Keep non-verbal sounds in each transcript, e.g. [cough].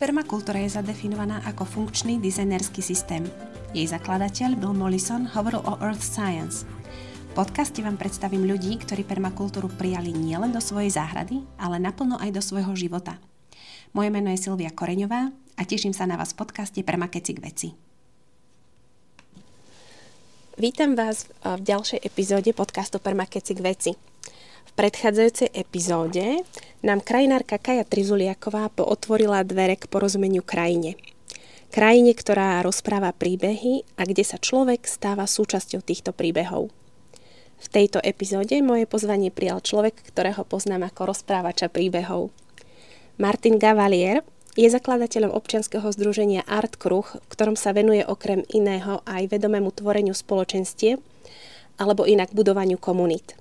Permakultúra je zadefinovaná ako funkčný dizajnerský systém. Jej zakladateľ Bill Mollison hovoril o Earth Science. V podcaste vám predstavím ľudí, ktorí permakultúru prijali nielen do svojej záhrady, ale naplno aj do svojho života. Moje meno je Silvia Koreňová a teším sa na vás v podcaste Permakeci k veci. Vítam vás v ďalšej epizóde podcastu Permakeci k veci. Predchádzajúcej epizóde nám krajinárka Kaja Trizuliaková pootvorila dvere k porozumeniu krajine. Krajine, ktorá rozpráva príbehy a kde sa človek stáva súčasťou týchto príbehov. V tejto epizóde moje pozvanie prijal človek, ktorého poznám ako rozprávača príbehov. Martin Gavalier je zakladateľom občianskeho združenia Art Kruh, ktorom sa venuje okrem iného aj vedomému tvoreniu spoločenstie alebo inak budovaniu komunít.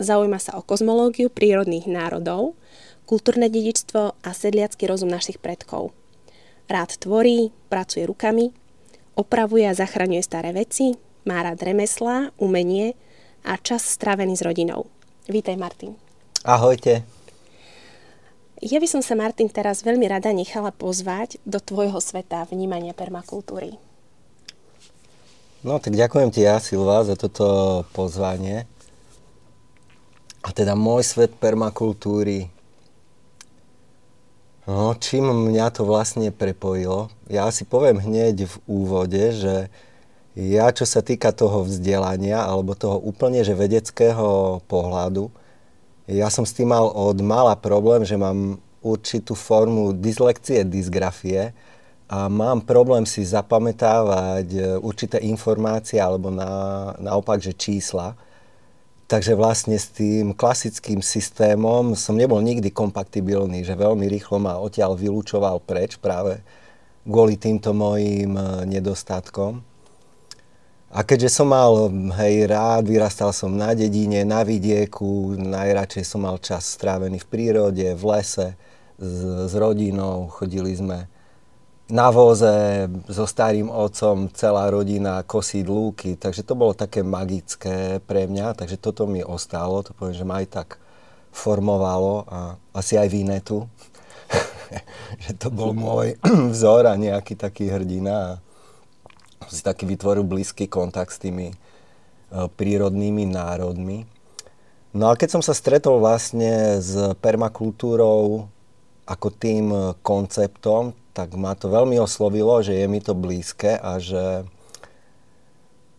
Zaujíma sa o kozmológiu prírodných národov, kultúrne dedičstvo a sedliacký rozum našich predkov. Rád tvorí, pracuje rukami, opravuje a zachraňuje staré veci, má rád remeslá, umenie a čas strávený s rodinou. Vítaj, Martin. Ahojte. Ja by som sa, Martin, teraz veľmi rada nechala pozvať do tvojho sveta vnímania permakultúry. No tak ďakujem ti ja, Silva, za toto pozvanie. A teda môj svet permakultúry, no čím mňa to vlastne prepojilo? Ja si poviem hneď v úvode, že ja čo sa týka toho vzdelania, alebo toho úplne že vedeckého pohľadu, ja som s tým mal od mala problém, že mám určitú formu dyslekcie, dysgrafie a mám problém si zapamätávať určité informácie alebo na, naopak, že čísla. Takže vlastne s tým klasickým systémom som nebol nikdy kompatibilný, že veľmi rýchlo ma odtiaľ vylúčoval preč práve kvôli týmto mojim e, nedostatkom. A keďže som mal, hej, rád, vyrastal som na dedine, na vidieku, najradšej som mal čas strávený v prírode, v lese, s, s rodinou, chodili sme na voze so starým otcom celá rodina kosiť lúky, takže to bolo také magické pre mňa, takže toto mi ostalo, to poviem, že ma aj tak formovalo a asi aj Vinetu, [laughs] že to bol môj [clears throat] vzor a nejaký taký hrdina a si taký vytvoril blízky kontakt s tými e, prírodnými národmi. No a keď som sa stretol vlastne s permakultúrou ako tým konceptom, tak ma to veľmi oslovilo, že je mi to blízke a že,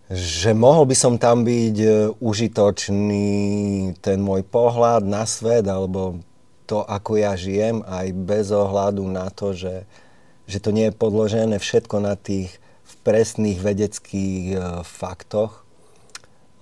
že mohol by som tam byť e, užitočný ten môj pohľad na svet alebo to, ako ja žijem, aj bez ohľadu na to, že, že to nie je podložené všetko na tých presných vedeckých e, faktoch,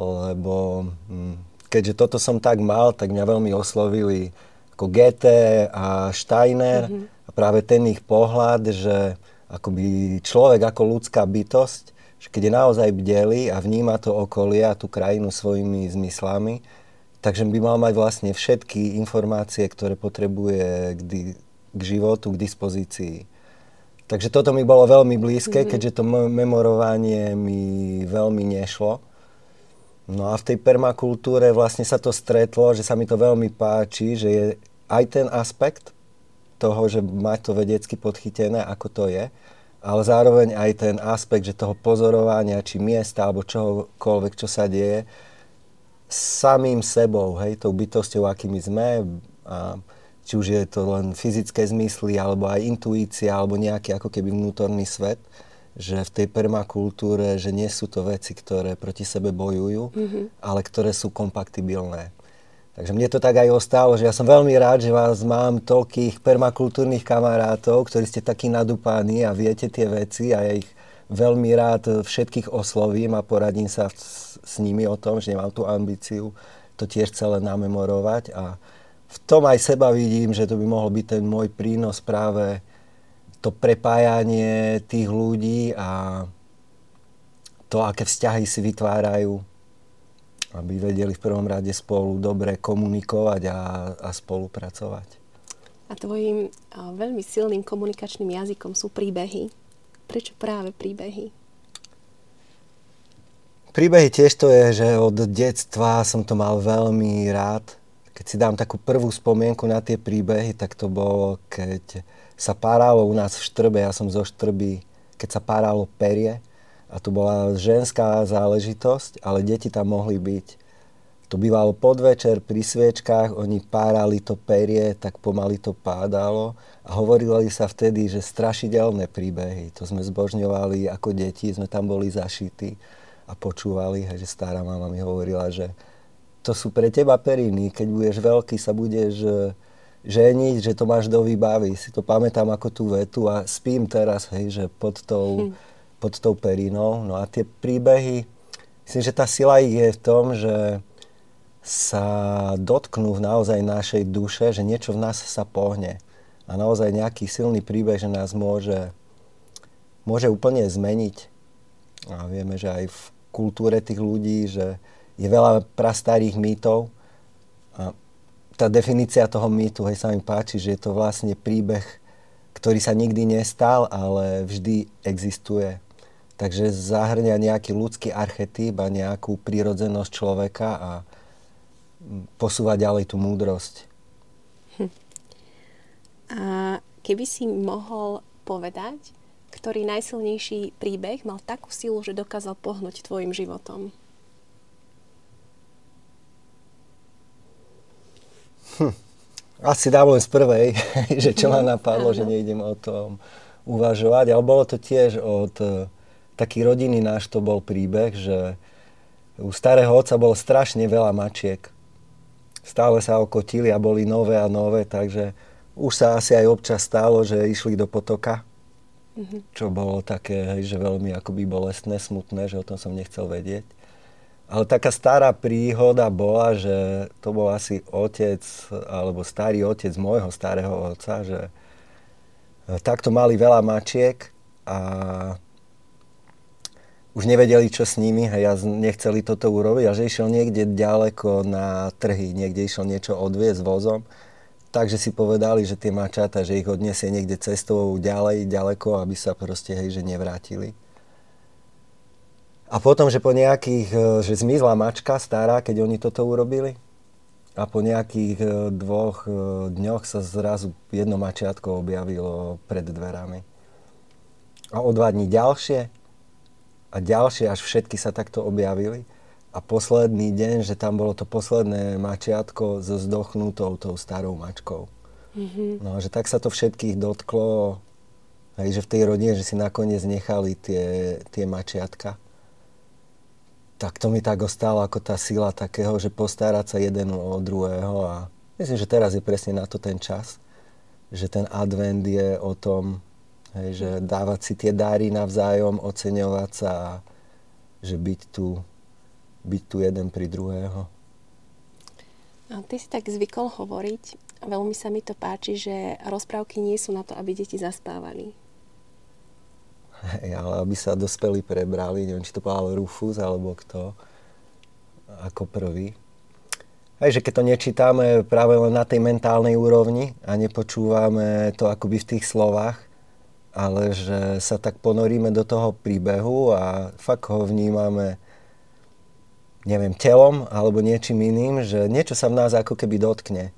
lebo hm, keďže toto som tak mal, tak mňa veľmi oslovili ako Goethe a Steiner, mm-hmm práve ten ich pohľad, že akoby človek ako ľudská bytosť, že keď je naozaj bdelý a vníma to okolie a tú krajinu svojimi zmyslami, takže by mal mať vlastne všetky informácie, ktoré potrebuje k, di- k životu, k dispozícii. Takže toto mi bolo veľmi blízke, mm-hmm. keďže to memorovanie mi veľmi nešlo. No a v tej permakultúre vlastne sa to stretlo, že sa mi to veľmi páči, že je aj ten aspekt, toho, že mať to vedecky podchytené, ako to je, ale zároveň aj ten aspekt, že toho pozorovania, či miesta, alebo čohokoľvek, čo sa deje, samým sebou, hej, tou bytosťou, akými sme, a či už je to len fyzické zmysly, alebo aj intuícia, alebo nejaký ako keby vnútorný svet, že v tej permakultúre, že nie sú to veci, ktoré proti sebe bojujú, mm-hmm. ale ktoré sú kompatibilné. Takže mne to tak aj ostalo, že ja som veľmi rád, že vás mám toľkých permakultúrnych kamarátov, ktorí ste takí nadúpaní a viete tie veci a ja ich veľmi rád všetkých oslovím a poradím sa s, s nimi o tom, že nemám tú ambíciu to tiež celé namemorovať. A v tom aj seba vidím, že to by mohol byť ten môj prínos práve to prepájanie tých ľudí a to, aké vzťahy si vytvárajú aby vedeli v prvom rade spolu dobre komunikovať a, a spolupracovať. A tvojim a, veľmi silným komunikačným jazykom sú príbehy. Prečo práve príbehy? Príbehy tiež to je, že od detstva som to mal veľmi rád. Keď si dám takú prvú spomienku na tie príbehy, tak to bolo, keď sa páralo u nás v Štrbe, ja som zo Štrby, keď sa páralo perie, a to bola ženská záležitosť, ale deti tam mohli byť. To bývalo podvečer pri sviečkách, oni párali to perie, tak pomaly to pádalo a hovorili sa vtedy, že strašidelné príbehy. To sme zbožňovali ako deti, sme tam boli zašití a počúvali, že stará mama mi hovorila, že to sú pre teba periny, keď budeš veľký, sa budeš e, ženiť, že to máš do výbavy. Si to pamätám ako tú vetu a spím teraz, hej, že pod tou, hm. [laughs] pod tou perinou. No a tie príbehy, myslím, že tá sila ich je v tom, že sa dotknú naozaj našej duše, že niečo v nás sa pohne. A naozaj nejaký silný príbeh, že nás môže, môže úplne zmeniť. A vieme, že aj v kultúre tých ľudí, že je veľa prastarých mýtov. A tá definícia toho mýtu, hej, sa mi páči, že je to vlastne príbeh, ktorý sa nikdy nestal, ale vždy existuje. Takže zahrňa nejaký ľudský archetyp a nejakú prírodzenosť človeka a posúvať ďalej tú múdrosť. Hm. A keby si mohol povedať, ktorý najsilnejší príbeh mal takú silu, že dokázal pohnúť tvojim životom? Hm. Asi dávam z prvej, [laughs] že čo ma [laughs] napadlo, že nejdem o tom uvažovať, ale bolo to tiež od taký rodiny náš to bol príbeh, že u starého otca bolo strašne veľa mačiek stále sa okotili a boli nové a nové, takže už sa asi aj občas stalo, že išli do potoka, mm-hmm. čo bolo také, že veľmi akoby bolestné, smutné, že o tom som nechcel vedieť. Ale taká stará príhoda bola, že to bol asi otec, alebo starý otec môjho starého otca, že takto mali veľa mačiek a už nevedeli, čo s nimi, hej, a nechceli toto urobiť a že išiel niekde ďaleko na trhy, niekde išiel niečo odviezť vozom, takže si povedali, že tie mačata, že ich odniesie niekde cestou ďalej, ďaleko, aby sa proste, hej, že nevrátili. A potom, že po nejakých, e, že zmizla mačka stará, keď oni toto urobili, a po nejakých e, dvoch e, dňoch sa zrazu jedno mačiatko objavilo pred dverami. A o dva dní ďalšie a ďalšie, až všetky sa takto objavili. A posledný deň, že tam bolo to posledné mačiatko so zdochnutou tou starou mačkou. Mm-hmm. No, že tak sa to všetkých dotklo, hej, že v tej rodine, že si nakoniec nechali tie, tie mačiatka. Tak to mi tak ostalo ako tá sila takého, že postarať sa jeden o druhého a myslím, že teraz je presne na to ten čas, že ten advent je o tom, Hej, že dávať si tie dáry navzájom, oceňovať sa a že byť tu, byť tu jeden pri druhého. A ty si tak zvykol hovoriť, a veľmi sa mi to páči, že rozprávky nie sú na to, aby deti zaspávali. Hej, ale aby sa dospeli prebrali, neviem, či to povedal Rufus alebo kto, ako prvý. Hej, že keď to nečítame práve len na tej mentálnej úrovni a nepočúvame to akoby v tých slovách, ale že sa tak ponoríme do toho príbehu a fakt ho vnímame neviem, telom alebo niečím iným, že niečo sa v nás ako keby dotkne.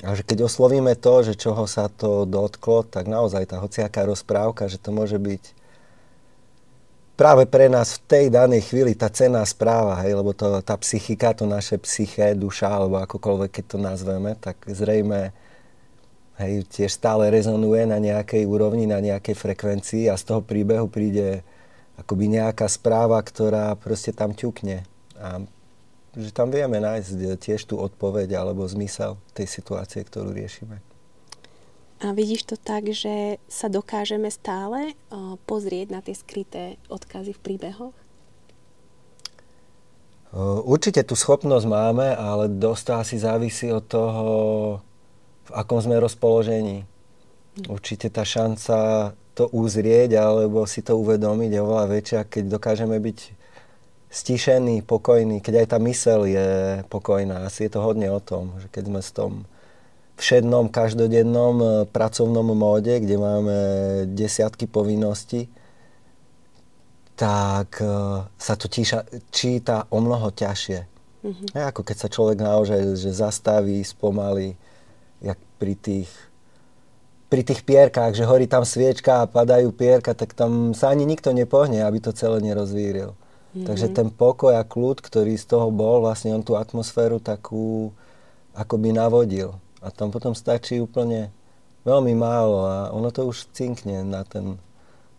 A že keď oslovíme to, že čoho sa to dotklo, tak naozaj tá hociaká rozprávka, že to môže byť práve pre nás v tej danej chvíli tá cenná správa, hej, lebo to, tá psychika, to naše psyché, duša, alebo akokoľvek, keď to nazveme, tak zrejme hej, tiež stále rezonuje na nejakej úrovni, na nejakej frekvencii a z toho príbehu príde akoby nejaká správa, ktorá proste tam ťukne. A že tam vieme nájsť tiež tú odpoveď alebo zmysel tej situácie, ktorú riešime. A vidíš to tak, že sa dokážeme stále pozrieť na tie skryté odkazy v príbehoch? Určite tú schopnosť máme, ale dosť to asi závisí od toho, v akom sme rozpoložení. Určite tá šanca to uzrieť alebo si to uvedomiť je oveľa väčšia, keď dokážeme byť stišený, pokojný, keď aj tá mysel je pokojná. Asi je to hodne o tom, že keď sme v tom všednom, každodennom eh, pracovnom móde, kde máme desiatky povinností, tak eh, sa to tíša, číta o mnoho ťažšie. Mm-hmm. Ako keď sa človek naozaj že zastaví, spomalí, jak pri tých pri tých pierkách, že horí tam sviečka a padajú pierka, tak tam sa ani nikto nepohne, aby to celé nerozvíril. Mm-hmm. Takže ten pokoj a kľud, ktorý z toho bol, vlastne on tú atmosféru takú akoby navodil. A tam potom stačí úplne veľmi málo a ono to už cinkne na ten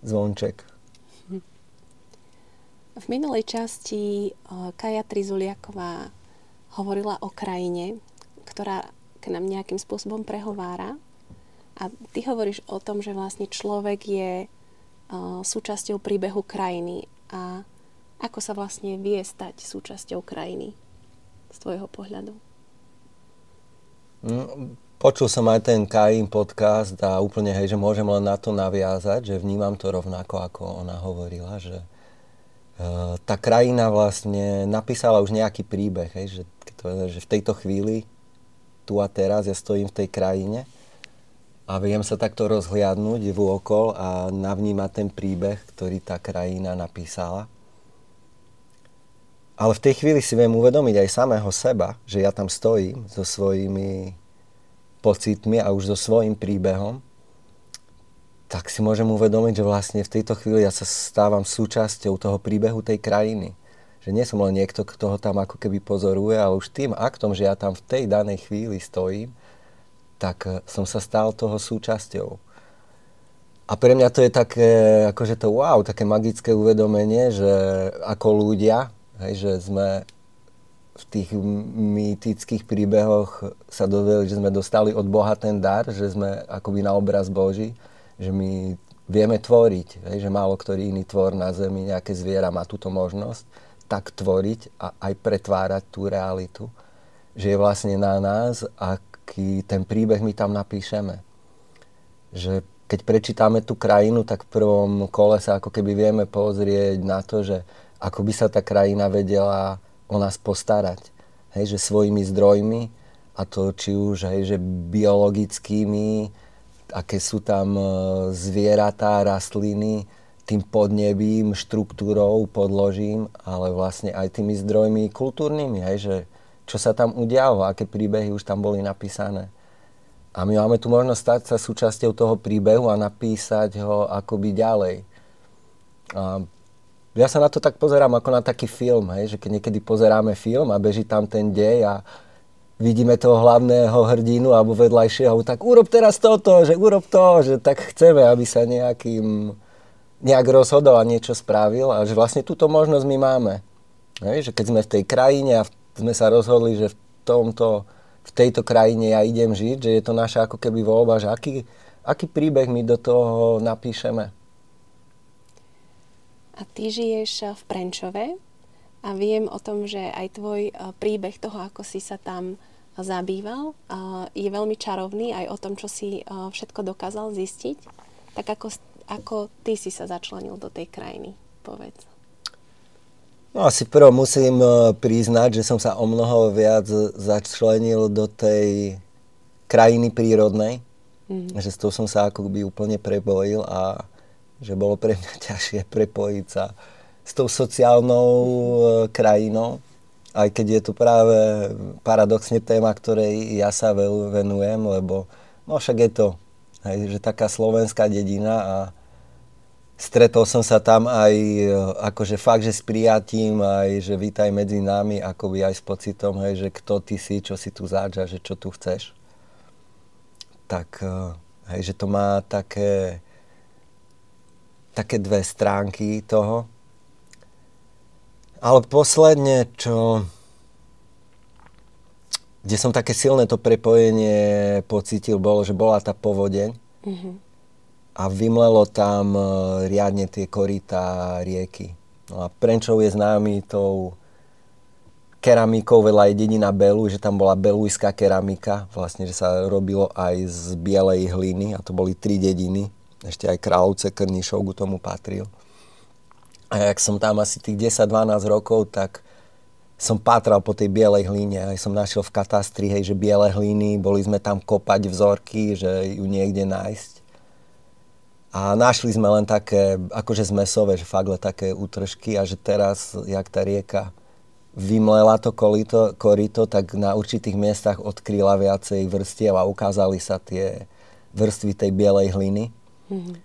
zvonček. V minulej časti Kaja Trizuliaková hovorila o krajine, ktorá k nám nejakým spôsobom prehovára. A ty hovoríš o tom, že vlastne človek je súčasťou príbehu krajiny. A ako sa vlastne vie stať súčasťou krajiny z tvojho pohľadu? No, počul som aj ten Kain podcast a úplne, hej, že môžem len na to naviazať, že vnímam to rovnako, ako ona hovorila, že uh, tá krajina vlastne napísala už nejaký príbeh, hej, že, že v tejto chvíli, tu a teraz, ja stojím v tej krajine a viem sa takto rozhliadnúť v a navnímať ten príbeh, ktorý tá krajina napísala. Ale v tej chvíli si viem uvedomiť aj samého seba, že ja tam stojím so svojimi pocitmi a už so svojím príbehom, tak si môžem uvedomiť, že vlastne v tejto chvíli ja sa stávam súčasťou toho príbehu tej krajiny. Že nie som len niekto, kto ho tam ako keby pozoruje, ale už tým aktom, že ja tam v tej danej chvíli stojím, tak eh, som sa stal toho súčasťou. A pre mňa to je také, akože to wow, také magické uvedomenie, že ako ľudia, Hej, že sme v tých mýtických príbehoch sa dozvedeli, že sme dostali od Boha ten dar, že sme akoby na obraz Boží, že my vieme tvoriť, hej, že málo ktorý iný tvor na Zemi, nejaké zviera má túto možnosť, tak tvoriť a aj pretvárať tú realitu. Že je vlastne na nás, aký ten príbeh my tam napíšeme. Že keď prečítame tú krajinu, tak v prvom kole sa ako keby vieme pozrieť na to, že ako by sa tá krajina vedela o nás postarať. Hej, že svojimi zdrojmi, a to či už hej, že biologickými, aké sú tam e, zvieratá, rastliny, tým podnebím, štruktúrou, podložím, ale vlastne aj tými zdrojmi kultúrnymi, hej, že čo sa tam udialo, aké príbehy už tam boli napísané. A my máme tu možnosť stať sa súčasťou toho príbehu a napísať ho akoby ďalej. A ja sa na to tak pozerám ako na taký film, hej, že keď niekedy pozeráme film a beží tam ten dej a vidíme toho hlavného hrdinu alebo vedľajšieho, tak urob teraz toto, že urob to, že tak chceme, aby sa nejakým nejak rozhodol a niečo spravil a že vlastne túto možnosť my máme. Hej, že keď sme v tej krajine a sme sa rozhodli, že v tomto, v tejto krajine ja idem žiť, že je to naša ako keby voľba, že aký, aký príbeh my do toho napíšeme. A ty žiješ eh, v Prenčove a viem o tom, že aj tvoj eh, príbeh toho, ako si sa tam eh, zabýval, je veľmi čarovný aj o tom, čo si všetko dokázal zistiť. Tak ako, ako ty si sa začlenil do tej krajiny, povedz. No asi prvo musím priznať, že som sa o mnoho viac začlenil do tej krajiny prírodnej, mm. že s tou som sa ako by úplne prebojil a že bolo pre mňa [laughs] ťažšie prepojiť sa s tou sociálnou e, krajinou, aj keď je to práve paradoxne téma, ktorej ja sa venujem, lebo no však je to, hej, že taká slovenská dedina a stretol som sa tam aj e, akože fakt, že s prijatím, aj že vítaj medzi nami, akoby aj s pocitom, hej, že kto ty si, čo si tu zač a že čo tu chceš. Tak, e, hej, že to má také, také dve stránky toho. Ale posledne, čo kde som také silné to prepojenie pocítil, bolo, že bola tá povodeň mm-hmm. A vymlelo tam e, riadne tie korytá rieky. No a Prenčov je známy tou keramikou, veľa dedina Belu, že tam bola belujská keramika, vlastne, že sa robilo aj z bielej hliny a to boli tri dediny ešte aj Kráľovce Krnišov k tomu patril. A jak som tam asi tých 10-12 rokov, tak som pátral po tej bielej hline. Aj som našiel v katastri, hej, že biele hliny, boli sme tam kopať vzorky, že ju niekde nájsť. A našli sme len také, akože zmesové, že fakt také útržky a že teraz, jak tá rieka vymlela to korito, korito, tak na určitých miestach odkryla viacej vrstiev a ukázali sa tie vrstvy tej bielej hliny. Mm-hmm.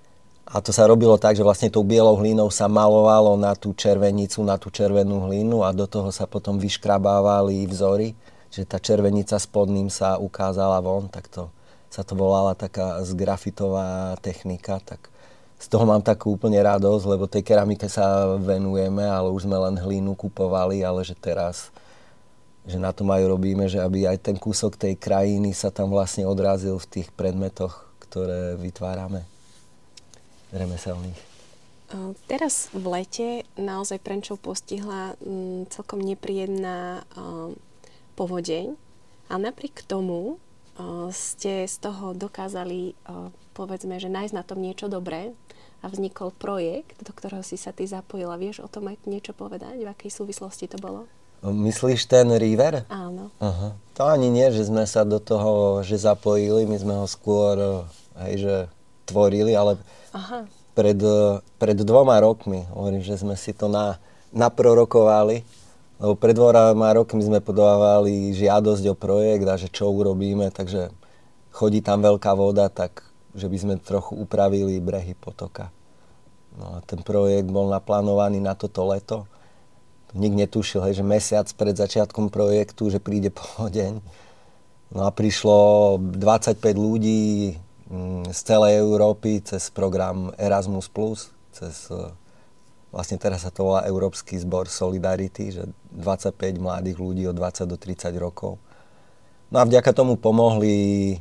A to sa robilo tak, že vlastne tou bielou hlinou sa malovalo na tú červenicu, na tú červenú hlinu a do toho sa potom vyškrabávali vzory. Čiže tá červenica spodným sa ukázala von, tak to sa to volala taká zgrafitová technika. Tak z toho mám takú úplne radosť, lebo tej keramike sa venujeme, ale už sme len hlínu kupovali, ale že teraz že na tom aj robíme, že aby aj ten kúsok tej krajiny sa tam vlastne odrazil v tých predmetoch, ktoré vytvárame remeselných. Teraz v lete naozaj Prenčov postihla mm, celkom nepríjemná povodeň a napriek tomu ste z toho dokázali povedzme, že nájsť na tom niečo dobré a vznikol projekt, do ktorého si sa ty zapojila. Vieš o tom aj niečo povedať? V akej súvislosti to bolo? Myslíš ten river? Áno. Aha. To ani nie, že sme sa do toho že zapojili, my sme ho skôr hej, že tvorili, ale Aha. Pred, pred dvoma rokmi, hovorím, že sme si to na, naprorokovali, lebo pred dvoma rokmi sme podávali žiadosť o projekt a že čo urobíme, takže chodí tam veľká voda, tak že by sme trochu upravili brehy potoka. No a ten projekt bol naplánovaný na toto leto nik netušil, hej, že mesiac pred začiatkom projektu, že príde pohodeň. [laughs] No a prišlo 25 ľudí mm, z celej Európy cez program Erasmus+, cez e, vlastne teraz sa to volá Európsky zbor Solidarity, že 25 mladých ľudí od 20 do 30 rokov. No a vďaka tomu pomohli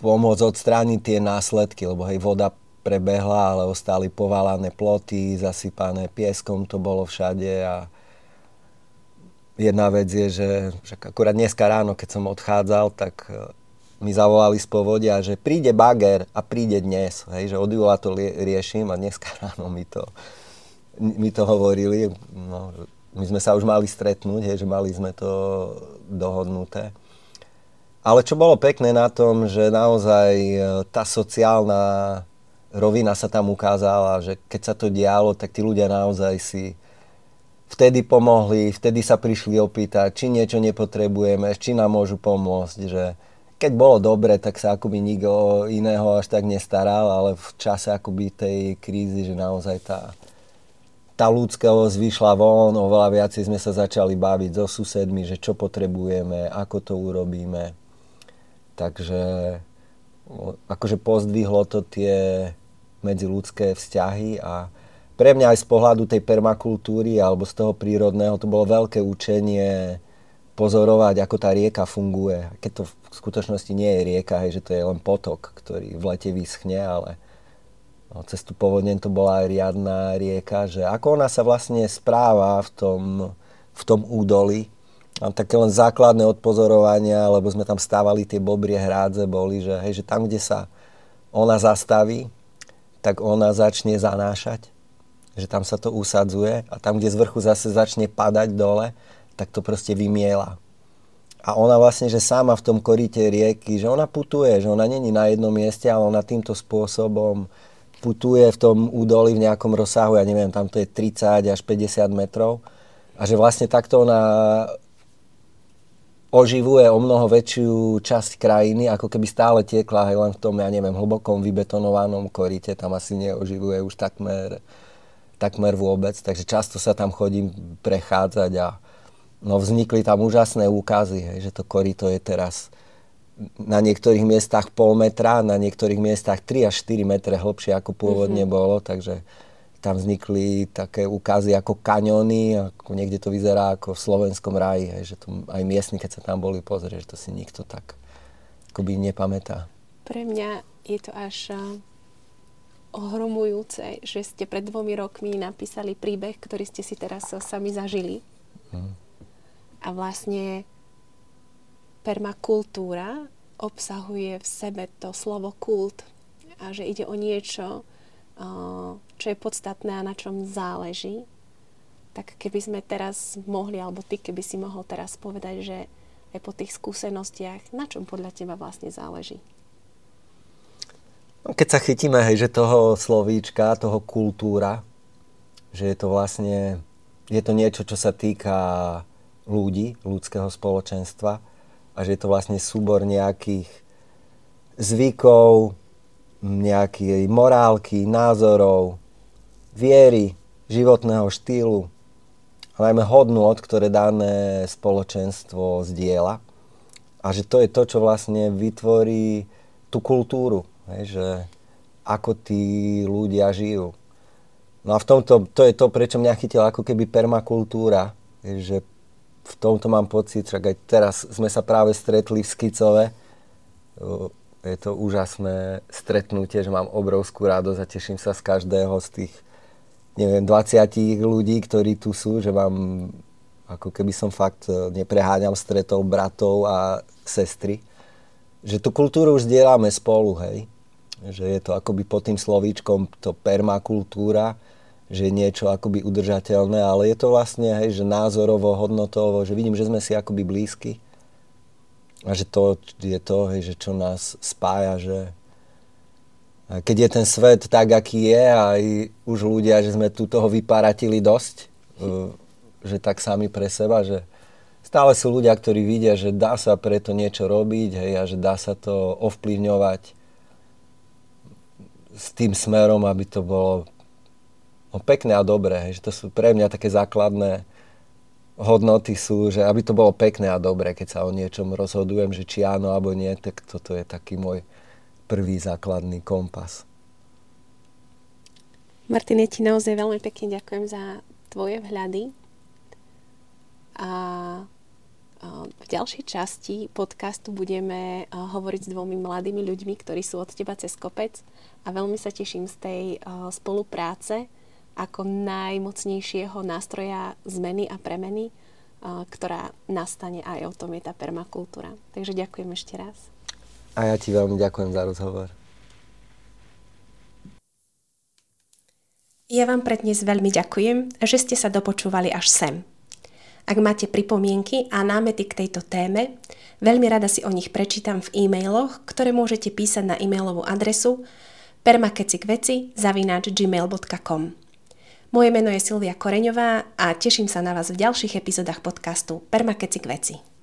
pomôcť odstrániť tie následky, lebo hej, voda prebehla, ale ostali povalané ploty, zasypané pieskom, to bolo všade a jedna vec je, že však akurát dneska ráno, keď som odchádzal, tak mi zavolali z povodia, že príde bager a príde dnes, hej, že od júla to riešim a dneska [laughs] ráno mi to, mi to hovorili. No, my sme sa už mali stretnúť, hej, že mali sme to dohodnuté. Ale čo bolo pekné na tom, že naozaj e, tá sociálna rovina sa tam ukázala, že keď sa to dialo, tak tí ľudia naozaj si vtedy pomohli, vtedy sa prišli opýtať, či niečo nepotrebujeme, či nám môžu pomôcť, že keď bolo dobre, tak sa akoby nikto iného až tak nestaral, ale v čase akoby tej krízy, že naozaj tá, tá ľudskosť vyšla von, oveľa viacej sme sa začali baviť so susedmi, že čo potrebujeme, ako to urobíme. Takže akože pozdvihlo to tie medziludské vzťahy a pre mňa aj z pohľadu tej permakultúry alebo z toho prírodného to bolo veľké učenie pozorovať, ako tá rieka funguje. Keď to v skutočnosti nie je rieka, hej, že to je len potok, ktorý v lete vyschne, ale no, cez tú povodne to bola aj riadna rieka, že ako ona sa vlastne správa v tom, v tom údoli. A také len základné odpozorovania, lebo sme tam stávali tie bobrie hrádze, boli, že, hej, že tam, kde sa ona zastaví, tak ona začne zanášať, že tam sa to usadzuje a tam, kde z vrchu zase začne padať dole, tak to proste vymiela. A ona vlastne, že sama v tom korite rieky, že ona putuje, že ona není na jednom mieste, ale ona týmto spôsobom putuje v tom údoli v nejakom rozsahu, ja neviem, tam to je 30 až 50 metrov. A že vlastne takto ona oživuje o mnoho väčšiu časť krajiny, ako keby stále tiekla aj len v tom, ja neviem, hlbokom vybetonovanom korite, tam asi neoživuje už takmer, takmer vôbec, takže často sa tam chodím prechádzať a no, vznikli tam úžasné úkazy, hej, že to korito je teraz na niektorých miestach pol metra, na niektorých miestach 3 až 4 metre hlbšie ako pôvodne mm-hmm. bolo, takže tam vznikli také ukázy ako kaňony, ako niekde to vyzerá ako v slovenskom ráji, hej, že to aj miestni, keď sa tam boli pozrieť, že to si nikto tak akoby nepamätá. Pre mňa je to až ohromujúce, že ste pred dvomi rokmi napísali príbeh, ktorý ste si teraz sami zažili. Hmm. A vlastne permakultúra obsahuje v sebe to slovo kult a že ide o niečo, čo je podstatné a na čom záleží, tak keby sme teraz mohli, alebo ty keby si mohol teraz povedať, že aj po tých skúsenostiach, na čom podľa teba vlastne záleží? No, keď sa chytíme, hej, že toho slovíčka, toho kultúra, že je to vlastne, je to niečo, čo sa týka ľudí, ľudského spoločenstva a že je to vlastne súbor nejakých zvykov, nejakej morálky, názorov, viery, životného štýlu, najmä hodnôt, ktoré dané spoločenstvo zdieľa. A že to je to, čo vlastne vytvorí tú kultúru, že ako tí ľudia žijú. No a v tomto, to je to, prečo mňa chytila ako keby permakultúra, že v tomto mám pocit, však aj teraz sme sa práve stretli v Skicove, je to úžasné stretnutie, že mám obrovskú radosť a teším sa z každého z tých, neviem, 20 ľudí, ktorí tu sú, že mám, ako keby som fakt e, nepreháňam stretol bratov a sestry. Že tú kultúru už zdieľame spolu, hej. Že je to akoby pod tým slovíčkom to permakultúra, že niečo akoby udržateľné, ale je to vlastne, hej, že názorovo, hodnotovo, že vidím, že sme si akoby blízky a že to je to, hej, že čo nás spája, že keď je ten svet tak, aký je a už ľudia, že sme tu toho vyparatili dosť, e, že tak sami pre seba, že stále sú ľudia, ktorí vidia, že dá sa preto niečo robiť hej, a že dá sa to ovplyvňovať s tým smerom, aby to bolo pekné a dobré. Že to sú pre mňa také základné hodnoty sú, že aby to bolo pekné a dobré, keď sa o niečom rozhodujem, že či áno alebo nie, tak toto je taký môj prvý základný kompas. Martin, ja ti naozaj veľmi pekne ďakujem za tvoje vhľady a v ďalšej časti podcastu budeme hovoriť s dvomi mladými ľuďmi, ktorí sú od teba cez kopec a veľmi sa teším z tej spolupráce ako najmocnejšieho nástroja zmeny a premeny, ktorá nastane aj o tom je tá permakultúra. Takže ďakujem ešte raz. A ja ti veľmi ďakujem za rozhovor. Ja vám pre dnes veľmi ďakujem, že ste sa dopočúvali až sem. Ak máte pripomienky a námety k tejto téme, veľmi rada si o nich prečítam v e-mailoch, ktoré môžete písať na e-mailovú adresu permakecikveci zavináč gmail.com. Moje meno je Silvia Koreňová a teším sa na vás v ďalších epizódach podcastu Permakecik veci.